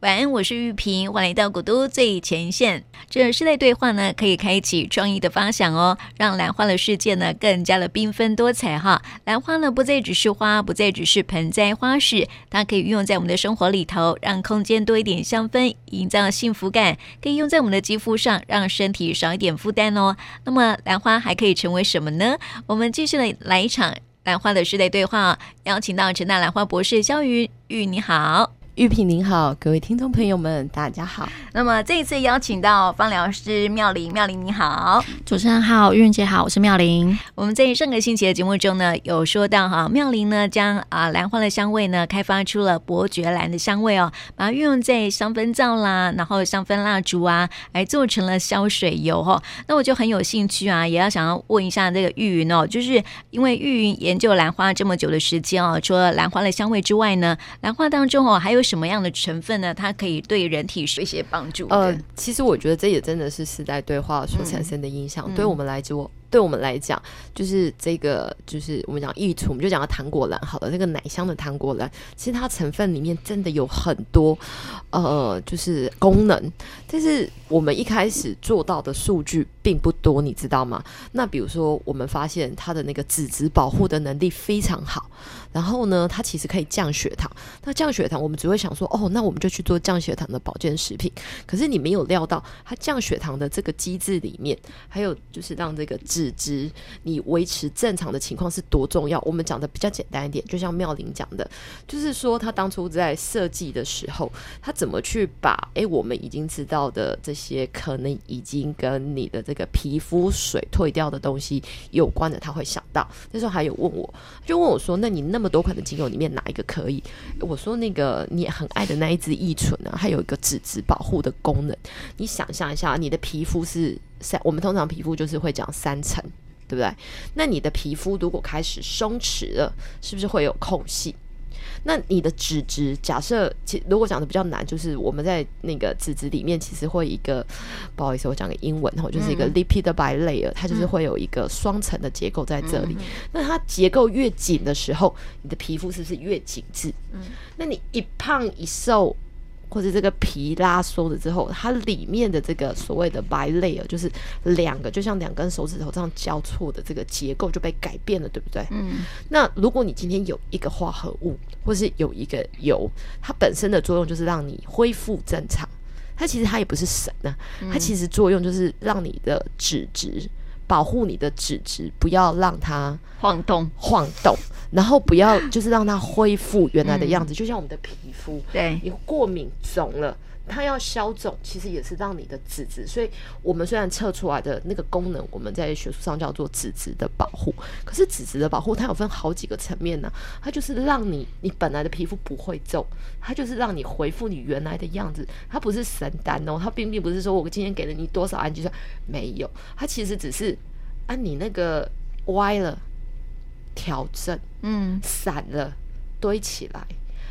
晚安，我是玉萍，欢迎来到古都最前线。这室内对话呢，可以开启创意的发想哦，让兰花的世界呢更加的缤纷多彩哈。兰花呢不再只是花，不再只是盆栽花饰，它可以运用在我们的生活里头，让空间多一点香氛，营造幸福感。可以用在我们的肌肤上，让身体少一点负担哦。那么兰花还可以成为什么呢？我们继续的来一场兰花的室内对话，邀请到陈大兰花博士萧云玉，你好。玉萍您好，各位听众朋友们，大家好。那么这一次邀请到芳疗师妙玲，妙玲你好，主持人好，玉云姐好，我是妙玲。我们在上个星期的节目中呢，有说到哈，妙玲呢将啊兰花的香味呢开发出了伯爵兰的香味哦，把它运用在香氛皂啦，然后香氛蜡烛啊，还做成了消水油哈、哦。那我就很有兴趣啊，也要想要问一下这个玉云哦，就是因为玉云研究兰花这么久的时间哦，除了兰花的香味之外呢，兰花当中哦还有什么样的成分呢？它可以对人体有一些帮助。呃，其实我觉得这也真的是时代对话所产生的影响。嗯、对我们来说，对我们来讲，就是这个，就是我们讲益处，我们就讲到糖果蓝好了。那个奶香的糖果蓝，其实它成分里面真的有很多，呃，就是功能。但是我们一开始做到的数据并不多，你知道吗？那比如说，我们发现它的那个脂质保护的能力非常好。然后呢，它其实可以降血糖。那降血糖，我们只会想说，哦，那我们就去做降血糖的保健食品。可是你没有料到，它降血糖的这个机制里面，还有就是让这个脂质你维持正常的情况是多重要。我们讲的比较简单一点，就像妙玲讲的，就是说他当初在设计的时候，他怎么去把哎我们已经知道的这些可能已经跟你的这个皮肤水退掉的东西有关的，他会想到。那时候还有问我，就问我说，那你那么多款的精油里面哪一个可以？我说那个你很爱的那一支异醇呢，还有一个脂质保护的功能。你想象一下，你的皮肤是三，我们通常皮肤就是会讲三层，对不对？那你的皮肤如果开始松弛了，是不是会有空隙？那你的脂质，假设其如果讲的比较难，就是我们在那个脂质里面，其实会一个不好意思，我讲个英文哈，就是一个 lipid bilayer，它就是会有一个双层的结构在这里。那它结构越紧的时候，你的皮肤是不是越紧致？那你一胖一瘦。或者这个皮拉缩了之后，它里面的这个所谓的 bilayer 就是两个，就像两根手指头这样交错的这个结构就被改变了，对不对？嗯。那如果你今天有一个化合物，或是有一个油，它本身的作用就是让你恢复正常。它其实它也不是神啊，它其实作用就是让你的脂质。保护你的脂质，不要让它晃动晃动，然后不要就是让它恢复原来的样子，嗯、就像我们的皮肤，对，你过敏肿了。它要消肿，其实也是让你的脂质。所以，我们虽然测出来的那个功能，我们在学术上叫做脂质的保护。可是，脂质的保护它有分好几个层面呢、它就是让你你本来的皮肤不会皱，它就是让你恢复你原来的样子。它不是神丹哦，它并并不是说我今天给了你多少氨基酸，没有。它其实只是啊，你那个歪了，调整，嗯，散了，堆起来。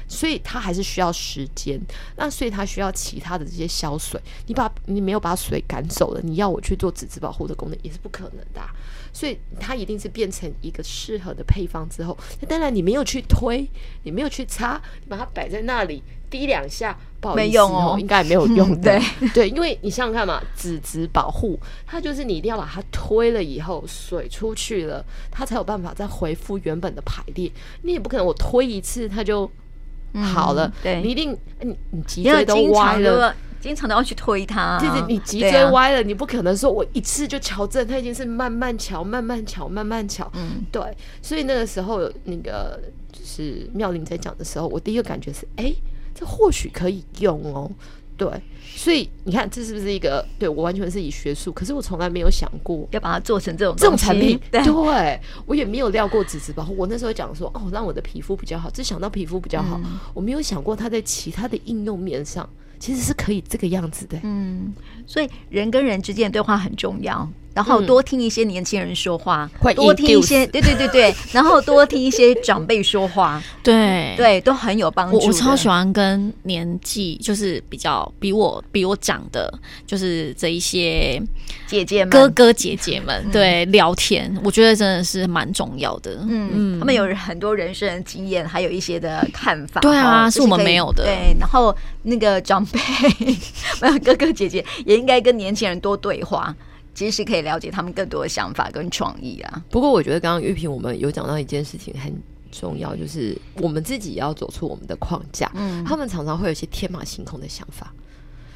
所以它还是需要时间，那所以它需要其他的这些消水。你把你没有把水赶走了，你要我去做纸质保护的功能也是不可能的啊。所以它一定是变成一个适合的配方之后，那当然你没有去推，你没有去擦，你把它摆在那里滴两下，不好意思，没用哦，应该也没有用 的。对对，因为你想想看嘛，纸质保护它就是你一定要把它推了以后，水出去了，它才有办法再恢复原本的排列。你也不可能我推一次它就。好了，对，你一定你你脊椎都歪了，经常都要去推它。就是你脊椎歪了，你不可能说我一次就矫正，它已经是慢慢调、慢慢调、慢慢调。嗯，对。所以那个时候，那个就是妙玲在讲的时候，我第一个感觉是，哎，这或许可以用哦。对，所以你看，这是不是一个对我完全是以学术？可是我从来没有想过要把它做成这种这种产品。对，对我也没有料过纸质保护。我那时候讲说，哦，让我的皮肤比较好，只想到皮肤比较好，嗯、我没有想过它在其他的应用面上其实是可以这个样子的。嗯，所以人跟人之间的对话很重要。然后多听一些年轻人说话，会多听一些，对对对对，然后多听一些长辈说话，对对，都很有帮助。我我超喜欢跟年纪就是比较比我比我长的，就是这一些姐姐们、哥哥姐姐们，对聊天，我觉得真的是蛮重要的。嗯嗯，他们有很多人生的经验，还有一些的看法。对啊，是我们没有的。对，然后那个长辈 没有哥哥姐姐，也应该跟年轻人多对话。其实可以了解他们更多的想法跟创意啊。不过我觉得刚刚玉萍我们有讲到一件事情很重要，就是我们自己要走出我们的框架。嗯，他们常常会有一些天马行空的想法，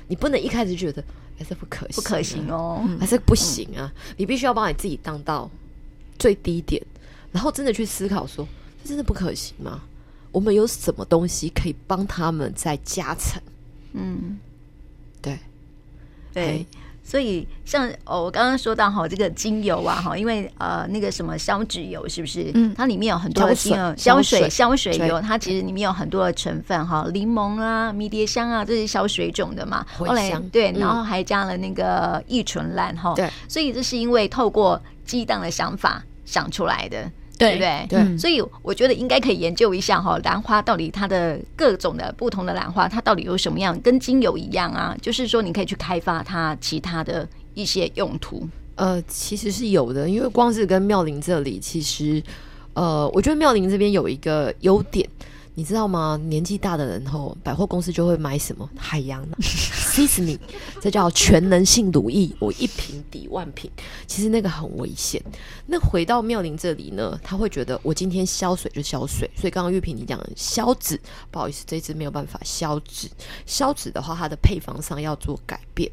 你不能一开始觉得还是不可行，不可行哦，还是不行啊。你必须要把你自己当到最低点，然后真的去思考说，这真的不可行吗？我们有什么东西可以帮他们再加成？嗯，对，对。所以像哦，我刚刚说到哈，这个精油啊哈，因为呃那个什么消脂油是不是？嗯，它里面有很多的精油，消水消水油，它其实里面有很多的成分哈，柠檬啊、迷迭香啊，这是消水肿的嘛。后来对，然后还加了那个异醇兰哈。对，所以这是因为透过激荡的想法想出来的。对不对？对，所以我觉得应该可以研究一下哈，兰花到底它的各种的不同的兰花，它到底有什么样，跟精油一样啊？就是说，你可以去开发它其他的一些用途。呃，其实是有的，因为光是跟妙龄这里，其实呃，我觉得妙龄这边有一个优点。你知道吗？年纪大的人后，百货公司就会买什么海洋呢？Sismic，这叫全能性乳液，我一瓶抵万瓶。其实那个很危险。那回到妙龄这里呢，他会觉得我今天消水就消水。所以刚刚玉萍你讲消脂，不好意思，这支没有办法消脂。消脂的话，它的配方上要做改变。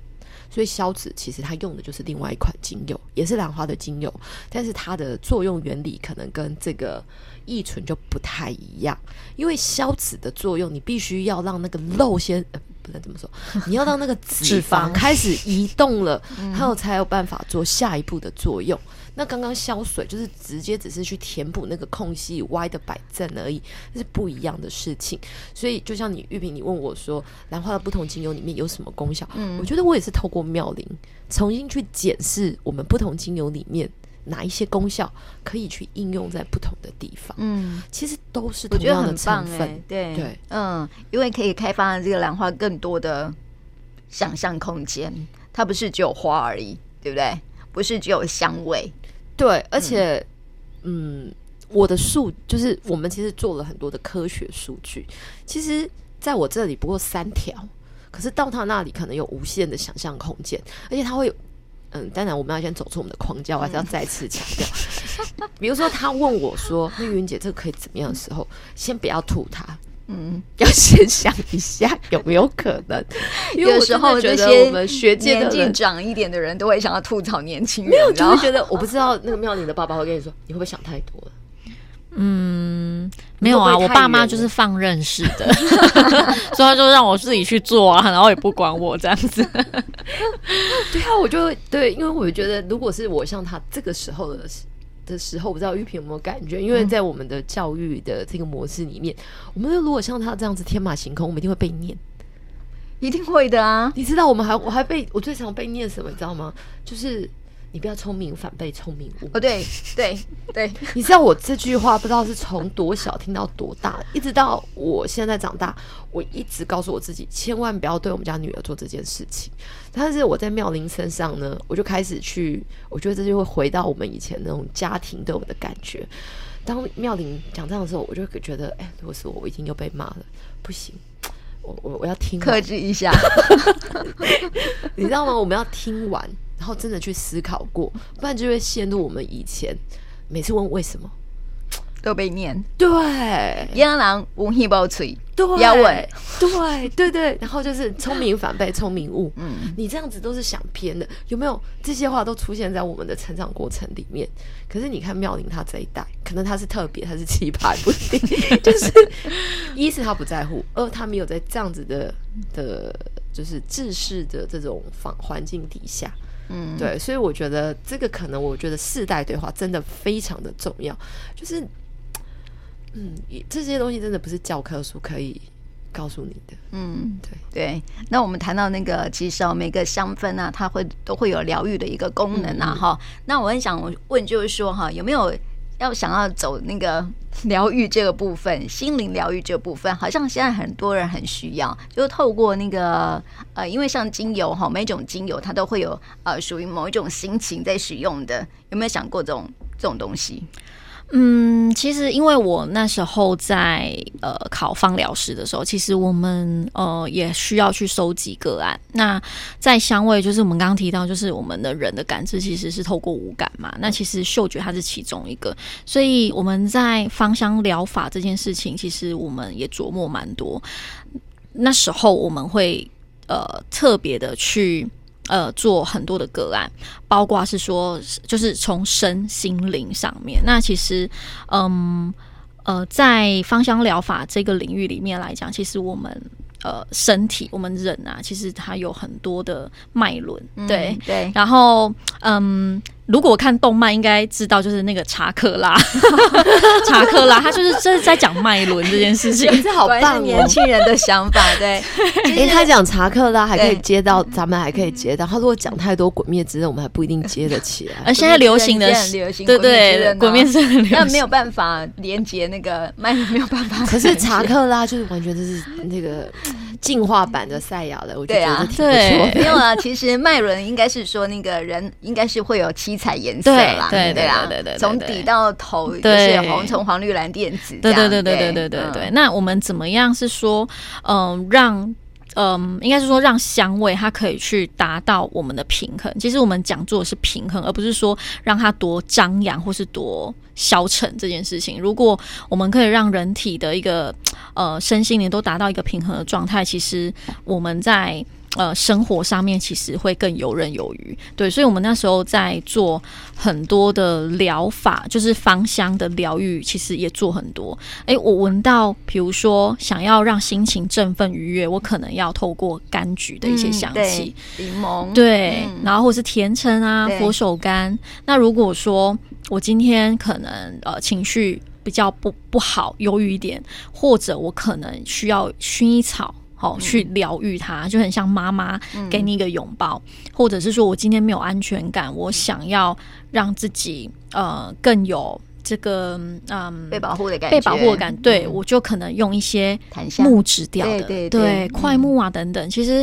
所以消脂其实它用的就是另外一款精油，也是兰花的精油，但是它的作用原理可能跟这个异醇就不太一样。因为消脂的作用，你必须要让那个肉先，呃，不能这么说，你要让那个脂肪开始移动了，它有才有办法做下一步的作用。那刚刚消水就是直接只是去填补那个空隙，歪的摆正而已，这是不一样的事情。所以就像你玉萍，你问我说兰花的不同精油里面有什么功效？嗯，我觉得我也是透过妙龄重新去检视我们不同精油里面哪一些功效可以去应用在不同的地方。嗯，其实都是同样的成分，欸、对对，嗯，因为可以开发这个兰花更多的想象空间，它不是只有花而已，对不对？不是只有香味。对，而且，嗯，嗯，我的数就是我们其实做了很多的科学数据，其实在我这里不过三条，可是到他那里可能有无限的想象空间，而且他会有，嗯，当然我们要先走出我们的框架，我还是要再次强调，嗯、比如说他问我说：“那云姐，这个可以怎么样的时候，先不要吐他。”嗯，要先想一下有没有可能。有时候觉得我们学界年纪长一点的人都会想要吐槽年轻人，就会觉得我不知道那个妙龄的爸爸会跟你说，你会不会想太多了？嗯，没有啊，我爸妈就是放任式的，所以他就让我自己去做啊，然后也不管我这样子。对啊，我就对，因为我觉得如果是我像他这个时候的。的时候，我不知道玉萍有没有感觉？因为在我们的教育的这个模式里面，嗯、我们如果像他这样子天马行空，我们一定会被念，一定会的啊！你知道，我们还我还被我最常被念什么？你知道吗？就是。你不要聪明反被聪明误。哦，对对对，你知道我这句话不知道是从多小听到多大，一直到我现在长大，我一直告诉我自己，千万不要对我们家女儿做这件事情。但是我在妙玲身上呢，我就开始去，我觉得这就会回到我们以前那种家庭对我的感觉。当妙玲讲这样的时候，我就觉得，哎，如果是我，我已经又被骂了，不行，我我我要听，克制一下，你知道吗？我们要听完。然后真的去思考过，不然就会陷入我们以前每次问为什么都被念。对，央狼无气爆吹，对，要问，对对对。然后就是聪明反被聪明误，嗯，你这样子都是想偏的，有没有？这些话都出现在我们的成长过程里面。可是你看妙龄她这一代，可能她是特别，她是奇葩，不一定。就是一是她不在乎，二她没有在这样子的的，就是制式的这种环环境底下。嗯，对，所以我觉得这个可能，我觉得世代对话真的非常的重要。就是，嗯，这些东西真的不是教科书可以告诉你的。嗯，对对。那我们谈到那个，其实哦，每个香氛、啊，它会都会有疗愈的一个功能啊，哈、嗯。那我很想问，就是说哈，有没有要想要走那个 疗愈这个部分，心灵疗愈这部分，好像现在很多人很需要，就透过那个呃，因为像精油哈，每种精油它都会有呃属于某一种心情在使用的，有没有想过这种这种东西？嗯，其实因为我那时候在呃考芳疗师的时候，其实我们呃也需要去收集个案。那在香味，就是我们刚刚提到，就是我们的人的感知其实是透过五感嘛。那其实嗅觉它是其中一个，所以我们在芳香疗法这件事情，其实我们也琢磨蛮多。那时候我们会呃特别的去。呃，做很多的个案，包括是说，就是从身心灵上面。那其实，嗯，呃，在芳香疗法这个领域里面来讲，其实我们呃身体，我们人啊，其实它有很多的脉轮，对、嗯、对。然后，嗯。如果看动漫，应该知道就是那个查克拉，查克拉，他就是这是在讲脉轮这件事情，这好棒哦！年轻人的想法，对。因为他讲查克拉还可以接到，咱们还可以接到。他如果讲太多《鬼灭之刃》，我们还不一定接得起来。而现在流行的是，对对，《鬼灭之刃》那没有办法连接那个脉轮，没有办法。可是查克拉就是完全就是那个进化版的赛亚了，我觉得挺不错。没有啊，其实脉轮应该是说那个人应该是会有七。彩颜色啦，对对啊，对对对，从底到头就是红、橙、黄、绿、蓝、靛、紫，对对对对对对对对。那我们怎么样是说，嗯，让嗯，应该是说让香味它可以去达到我们的平衡。其实我们讲做的是平衡，而不是说让它多张扬或是多消沉这件事情。如果我们可以让人体的一个呃身心灵都达到一个平衡的状态，其实我们在。呃，生活上面其实会更游刃有余，对，所以我们那时候在做很多的疗法，就是芳香的疗愈，其实也做很多。哎，我闻到，比如说想要让心情振奋愉悦，我可能要透过柑橘的一些香气，柠、嗯、檬，对，嗯、然后或是甜橙啊、佛手柑。那如果说我今天可能呃情绪比较不不好，忧郁一点，或者我可能需要薰衣草。好，去疗愈它，就很像妈妈给你一个拥抱，嗯，或者是说我今天没有安全感，我想要让自己呃更有这个嗯被保护的感觉，被保护的感觉，对，我就可能用一些木质调的，对，对，对，桧木啊等等。其实，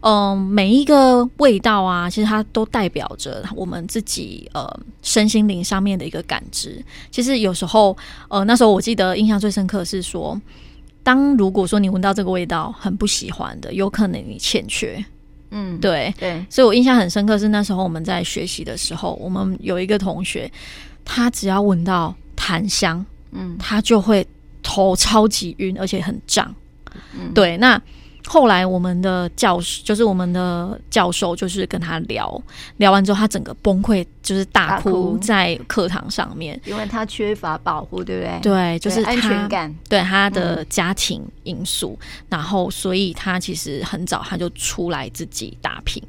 嗯、呃，每一个味道啊，其实它都代表着我们自己呃身心灵上面的一个感知。其实有时候，呃，那时候我记得印象最深刻是说。当如果说你闻到这个味道很不喜欢的，有可能你欠缺，嗯，对。对，所以我印象很深刻是那时候我们在学习的时候，我们有一个同学，他只要闻到檀香，嗯，他就会头超级晕，而且很胀，嗯，对，那。后来我们的教授就是我们的教授，就是跟他聊聊完之后，他整个崩溃，就是大哭在课堂上面，因为他缺乏保护，对不对？对，就是安全感，对他的家庭因素，嗯，然后所以他其实很早他就出来自己打拼，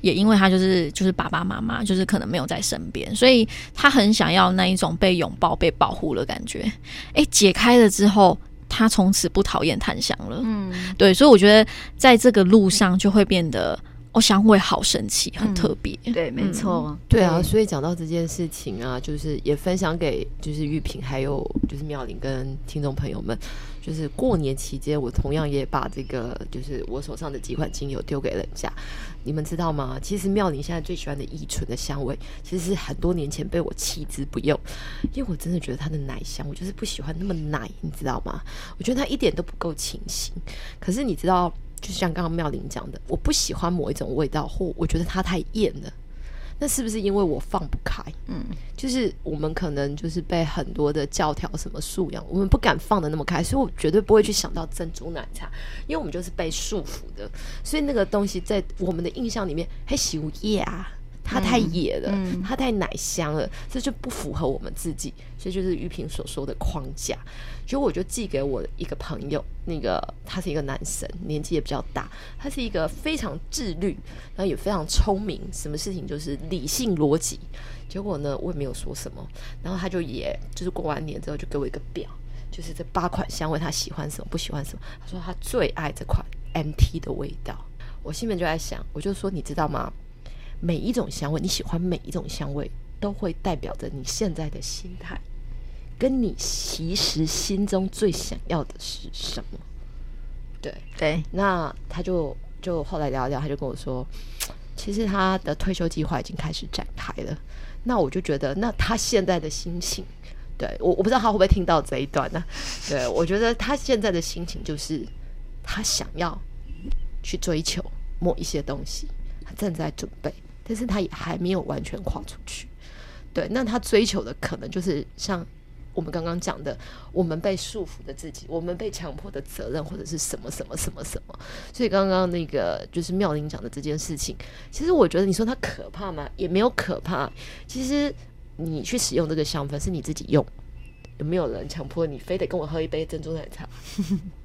也因为他就是就是爸爸妈妈就是可能没有在身边，所以他很想要那一种被拥抱、被保护的感觉。哎，解开了之后。他从此不讨厌檀香了，嗯，对，所以我觉得在这个路上就会变得，哦，香味好神奇，很特别，嗯，对，没错，嗯，对啊，所以讲到这件事情啊，就是也分享给就是玉萍还有就是妙玲跟听众朋友们。就是过年期间，我同样也把这个就是我手上的几款精油丢给人家。你们知道吗？其实妙玲现在最喜欢的乙醇的香味，其实是很多年前被我弃之不用，因为我真的觉得它的奶香，我就是不喜欢那么奶，你知道吗？我觉得它一点都不够清新。可是你知道，就像刚刚妙玲讲的，我不喜欢某一种味道，或我觉得它太艳了。那是不是因为我放不开？嗯，就是我们可能就是被很多的教条什么素养，我们不敢放的那么开，所以我绝对不会去想到珍珠奶茶，因为我们就是被束缚的，所以那个东西在我们的印象里面，还喜无叶啊。它太野了，嗯，它太奶香了，这就不符合我们自己，所以就是玉萍所说的框架。所以我就寄给我一个朋友，那个他是一个男生，年纪也比较大，他是一个非常自律，然后也非常聪明，什么事情就是理性逻辑。结果呢，我也没有说什么，然后他就也就是过完年之后就给我一个表，就是这八款香味，他喜欢什么，不喜欢什么。他说他最爱这款 MT 的味道。我心里面就在想，我就说你知道吗？每一种香味，你喜欢每一种香味，都会代表着你现在的心态，跟你其实心中最想要的是什么。对对，那他就就后来聊一聊，他就跟我说，其实他的退休计划已经开始展开了。那我就觉得，那他现在的心情，对，我我不知道他会不会听到这一段呢？对，我觉得他现在的心情就是，他想要去追求某一些东西，他正在准备，但是他也还没有完全跨出去。对，那他追求的可能就是像。我们刚刚讲的，我们被束缚的自己，我们被强迫的责任，或者是什么什么什么什么。所以刚刚那个就是妙玲讲的这件事情，其实我觉得你说它可怕吗？也没有可怕。其实你去使用这个香氛是你自己用，有没有人强迫你非得跟我喝一杯珍珠奶茶？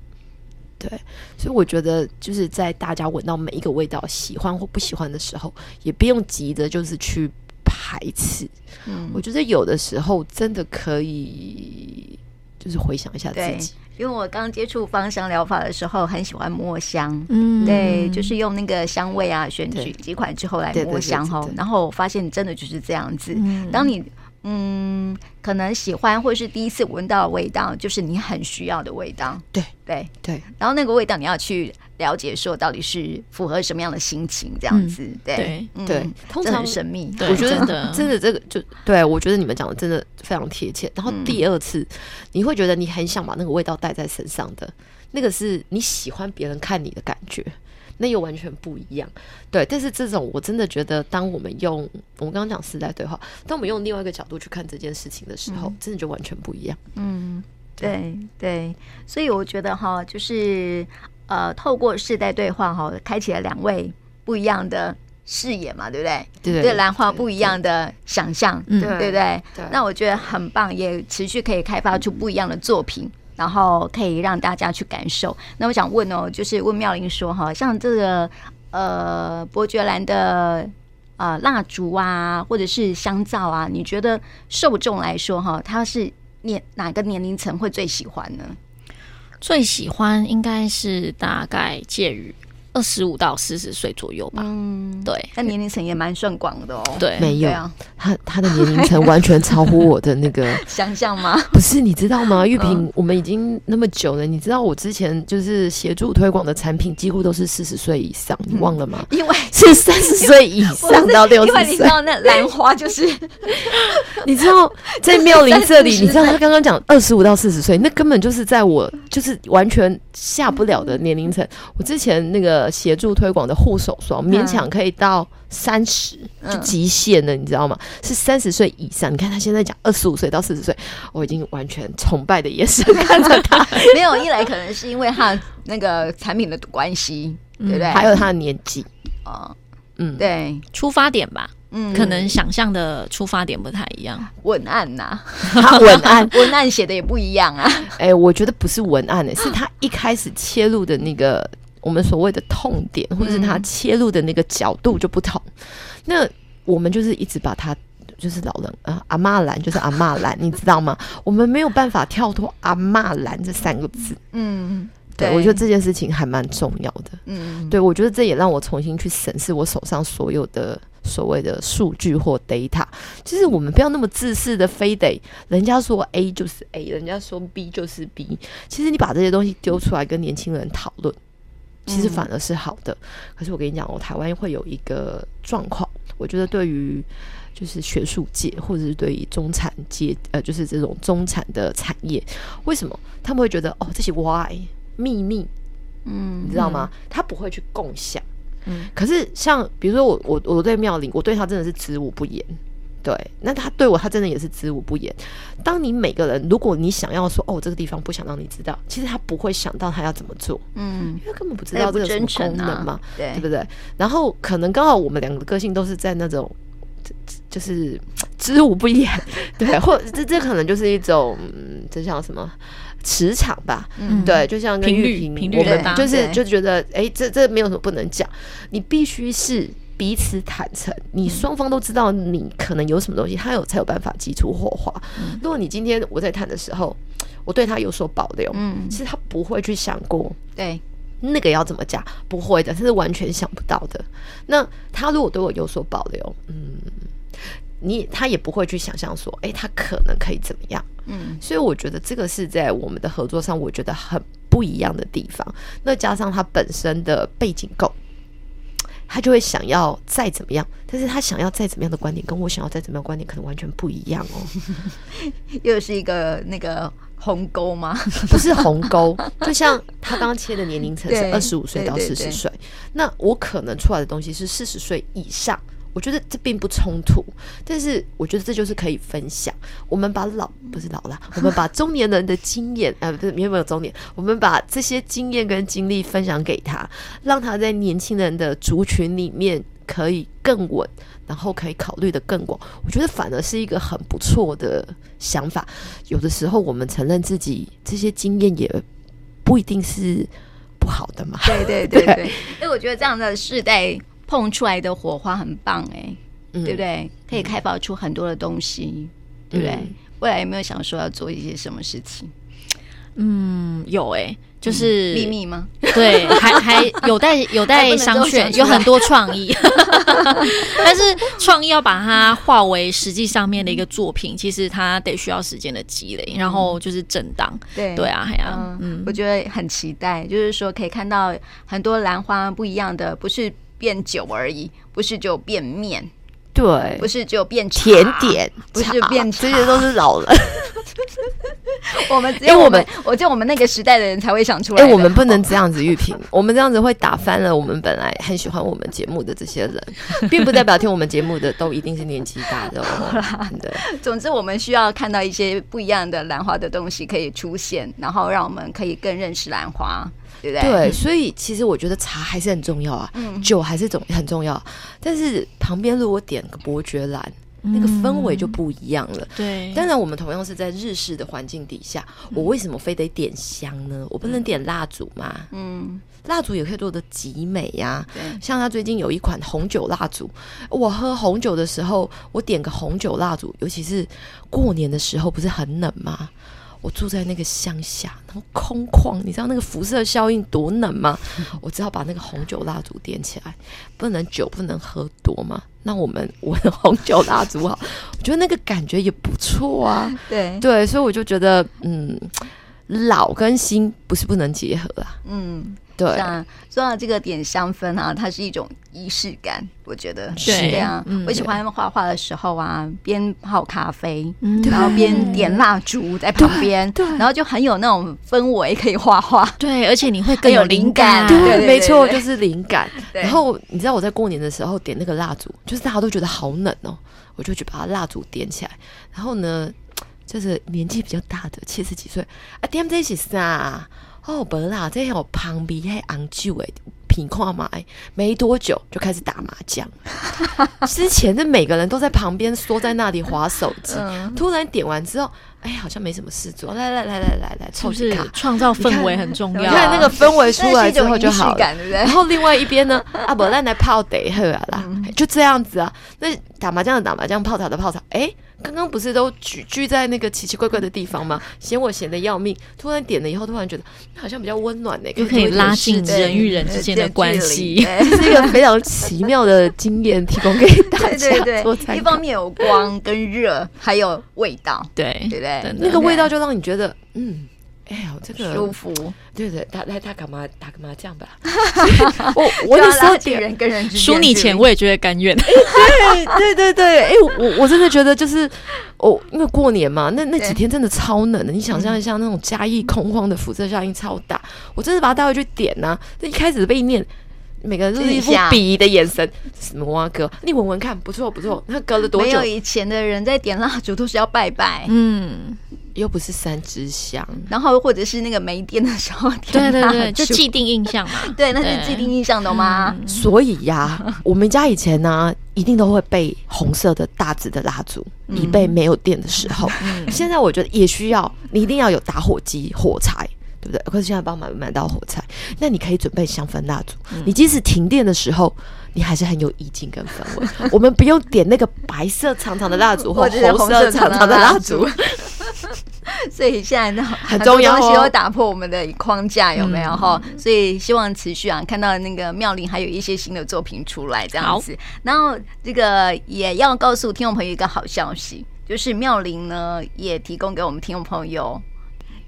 对，所以我觉得就是在大家闻到每一个味道喜欢或不喜欢的时候，也不用急着就是去。排斥，嗯，我觉得有的时候真的可以，就是回想一下自己。因为我刚接触芳香疗法的时候，很喜欢摸香，嗯，对，就是用那个香味啊，选取几款之后来摸香哈，然后发现真的就是这样子。嗯，当你嗯，可能喜欢或是第一次闻到的味道，就是你很需要的味道。对对对，然后那个味道你要去了解，说到底是符合什么样的心情，这样子。对对，通常很神秘。我觉得 真的这个就对我觉得你们讲的真的非常贴切。然后第二次，你会觉得你很想把那个味道带在身上的，那个是你喜欢别人看你的感觉。那又完全不一样，对。但是这种我真的觉得，当我们用我们刚刚讲时代对话，当我们用另外一个角度去看这件事情的时候，嗯、真的就完全不一样。嗯，对对。所以我觉得哈，就是呃，透过世代对话哈，开启了两位不一样的视野嘛，对不对？对，对兰花不一样的想象，对对不对，对？那我觉得很棒，也持续可以开发出不一样的作品。然后可以让大家去感受。那我想问哦，就是问妙玲说哈，像这个呃伯爵兰的呃蜡烛啊，或者是香皂啊，你觉得受众来说哈，他是年哪个年龄层会最喜欢呢？最喜欢应该是大概介于。二十五到四十岁左右吧，嗯，对，那年龄层也蛮算广的哦。对，没有，他他的年龄层完全超乎我的那个 想象吗？不是，你知道吗？玉萍，我们已经那么久了，你知道我之前就是协助推广的产品，几乎都是四十岁以上，你忘了吗？因为 是三十岁以上到六十岁，因为你知道那兰花就是，你知道在妙龄这里，你知道他刚刚讲二十五到四十岁，那根本就是在我就是完全下不了的年龄层。我之前那个。协助推广的护手霜勉强可以到三十，就极限了，你知道吗？是三十岁以上。你看他现在讲二十五岁到四十岁，我已经完全崇拜的眼神看着他。没有，一来可能是因为他那个产品的关系，对不对？还有他的年纪。哦，嗯，对，出发点吧，嗯，可能想象的出发点不太一样。文案呐，文案 文案写的也不一样啊。哎，我觉得不是文案诶，是他一开始切入的那个。我们所谓的痛点，或者是他切入的那个角度就不同。嗯、那我们就是一直把它，就是老人啊，阿妈兰就是阿妈兰，你知道吗？我们没有办法跳脱阿妈兰这三个字。嗯，对，对我觉得这件事情还蛮重要的。嗯，对我觉得这也让我重新去审视我手上所有的所谓的数据或 data。其实我们不要那么自私的，非得人家说 A 就是 A，人家说 B 就是 B。其实你把这些东西丢出来跟年轻人讨论。其实反而是好的，嗯、可是我跟你讲，我台湾会有一个状况，我觉得对于就是学术界或者是对于中产阶呃，就是这种中产的产业，为什么？他们会觉得哦，这些 why 秘密，嗯，你知道吗？嗯、他不会去共享，嗯，可是像比如说我我我对妙玲，我对他真的是知无不言。对，那他对我，他真的也是知无不言。当你每个人，如果你想要说，哦，这个地方不想让你知道，其实他不会想到他要怎么做，嗯，因为根本不知道这个什么功能嘛，对，对不对？然后可能刚好我们两个个性都是在那种，就是知无不言，对，或这这可能就是一种，嗯这叫什么磁场吧？嗯，对，就像跟玉萍，我们就是就觉得，哎，这这没有什么不能讲，你必须是。彼此坦诚，你双方都知道你可能有什么东西，他有才有办法激出火花。嗯、如果你今天我在谈的时候，我对他有所保留。嗯，其实他不会去想过，对那个要怎么讲，不会的，他是完全想不到的。那他如果对我有所保留，嗯，你他也不会去想象说，哎、欸，他可能可以怎么样？嗯，所以我觉得这个是在我们的合作上，我觉得很不一样的地方。那加上他本身的背景够。他就会想要再怎么样，但是他想要再怎么样的观点，跟我想要再怎么样的观点可能完全不一样哦。又是一个那个鸿沟吗？不是鸿沟，就像他刚刚切的年龄层是二十五岁到四十岁，那我可能出来的东西是四十岁以上。我觉得这并不冲突，但是我觉得这就是可以分享。我们把老不是老了，我们把中年人的经验，呃，不是没有没有中年，我们把这些经验跟经历分享给他，让他在年轻人的族群里面可以更稳，然后可以考虑得更广。我觉得反而是一个很不错的想法。有的时候我们承认自己这些经验也不一定是不好的嘛。对对对对，因为我觉得这样的世代。碰出来的火花很棒哎、欸，嗯、对不对？可以开发出很多的东西，嗯、对不对？未来有没有想说要做一些什么事情？嗯，有哎、欸，就是、嗯、秘密吗？对，还还有待有待商榷，有很多创意，但是创意要把它化为实际上面的一个作品，其实它得需要时间的积累，然后就是震荡。对对啊，嗯，嗯我觉得很期待，就是说可以看到很多兰花不一样的，不是。变酒而已，不是就变面，对，不是就变甜点，不是变茶，这些都是老人。我们只有我们，我就我们那个时代的人才会想出来。哎，我们不能这样子玉萍，我们这样子会打翻了我们本来很喜欢我们节目的这些人，并不代表听我们节目的都一定是年纪大的哦。对，总之我们需要看到一些不一样的兰花的东西可以出现，然后让我们可以更认识兰花。对，对，对，所以其实我觉得茶还是很重要啊，嗯、酒还是总很重要。但是旁边如果点个伯爵兰，嗯、那个氛围就不一样了。对，当然我们同样是在日式的环境底下，我为什么非得点香呢？我不能点蜡烛吗？嗯，蜡烛也可以做的极美呀、啊。像他最近有一款红酒蜡烛，我喝红酒的时候，我点个红酒蜡烛，尤其是过年的时候，不是很冷吗？我住在那个乡下，然后空旷，你知道那个辐射效应多冷吗？我只好把那个红酒蜡烛点起来，不能酒不能喝多嘛。那我们闻红酒蜡烛好，我觉得那个感觉也不错啊。对对，所以我就觉得，嗯，老跟新不是不能结合啊。嗯。对，说到这个点香氛啊，它是一种仪式感，我觉得是这样。我喜欢画画的时候啊，边泡咖啡，然后边点蜡烛在旁边，然后就很有那种氛围可以画画。对，而且你会更有灵感。对，没错，就是灵感。然后你知道我在过年的时候点那个蜡烛，就是大家都觉得好冷哦，我就去把蜡烛点起来。然后呢，就是年纪比较大的七十几岁啊，点这是啥？哦，不啦，这有旁边还红酒诶，品看嘛，没多久就开始打麻将。之前的每个人都在旁边缩在那里划手机，嗯、突然点完之后，哎，好像没什么事做，来来来来来来，凑几卡，创造氛围很重要。你看那个氛围出来之后就好了，对对，然后另外一边呢，啊，不然来泡茶喝啊啦，嗯、就这样子啊。那打麻将的打麻将，泡茶的泡茶，哎。刚刚不是都聚聚在那个奇奇怪怪的地方吗？嫌我闲得要命，突然点了以后，突然觉得好像比较温暖呢，就可以拉近人与人之间的关系，这是一个非常奇妙的经验，提供给大家。对对对，一方面有光跟热，还有味道，对对对，那个味道就让你觉得嗯。哎呦，这个舒服，对对，打来打干嘛？打个麻将吧。我我那时候点人跟人输你钱，我也觉得甘愿。对对对对，哎，我我真的觉得就是，哦，因为过年嘛，那那几天真的超冷的。你想象一下，那种嘉义空旷的辐射效应超大，我真的把它带回去点呐。这一开始被念，每个人都是一副鄙夷的眼神。什么啊哥，你闻闻看，不错不错。那隔了多久？没有以前的人在点蜡烛都是要拜拜，嗯。又不是三支香，然后或者是那个没电的时候，对对对，就既定印象嘛。对，那是既定印象的吗？所以呀，我们家以前呢，一定都会备红色的大支的蜡烛，以备没有电的时候。现在我觉得也需要，你一定要有打火机、火柴，对不对？可是现在帮我买买到火柴，那你可以准备香氛蜡烛。你即使停电的时候，你还是很有意境跟氛围。我们不用点那个白色长长的蜡烛，或者红色长长的蜡烛。所以现在呢，很重要，东西要打破我们的框架，有没有哈？嗯、所以希望持续啊，看到那个妙龄还有一些新的作品出来这样子。然后这个也要告诉听众朋友一个好消息，就是妙龄呢也提供给我们听众朋友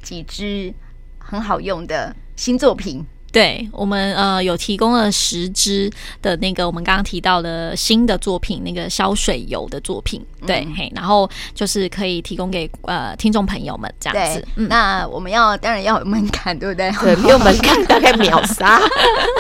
几支很好用的新作品。对，我们呃有提供了十支的那个我们刚刚提到的新的作品，那个消水油的作品，对，嗯、嘿，然后就是可以提供给呃听众朋友们这样子。嗯、那我们要当然要有门槛，对不对？对，没有门槛大概秒杀。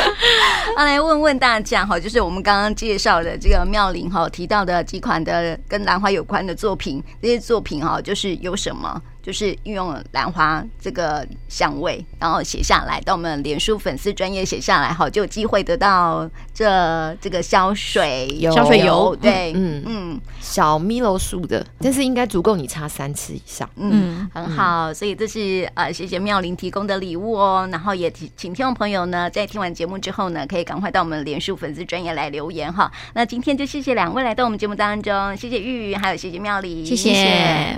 那来问问大家哈，就是我们刚刚介绍的这个妙龄哈提到的几款的跟兰花有关的作品，这些作品哈就是有什么？就是运用了兰花这个香味，然后写下来到我们脸书粉丝专业写下来，好，就有机会得到这这个消水油消水油，对，嗯嗯，小米露树的，但是应该足够你擦三次以上，嗯，很好，所以这是呃谢谢妙龄提供的礼物哦，然后也请请听众朋友呢，在听完节目之后呢，可以赶快到我们脸书粉丝专业来留言哈。那今天就谢谢两位来到我们节目当中，谢谢玉，还有谢谢妙龄，谢谢。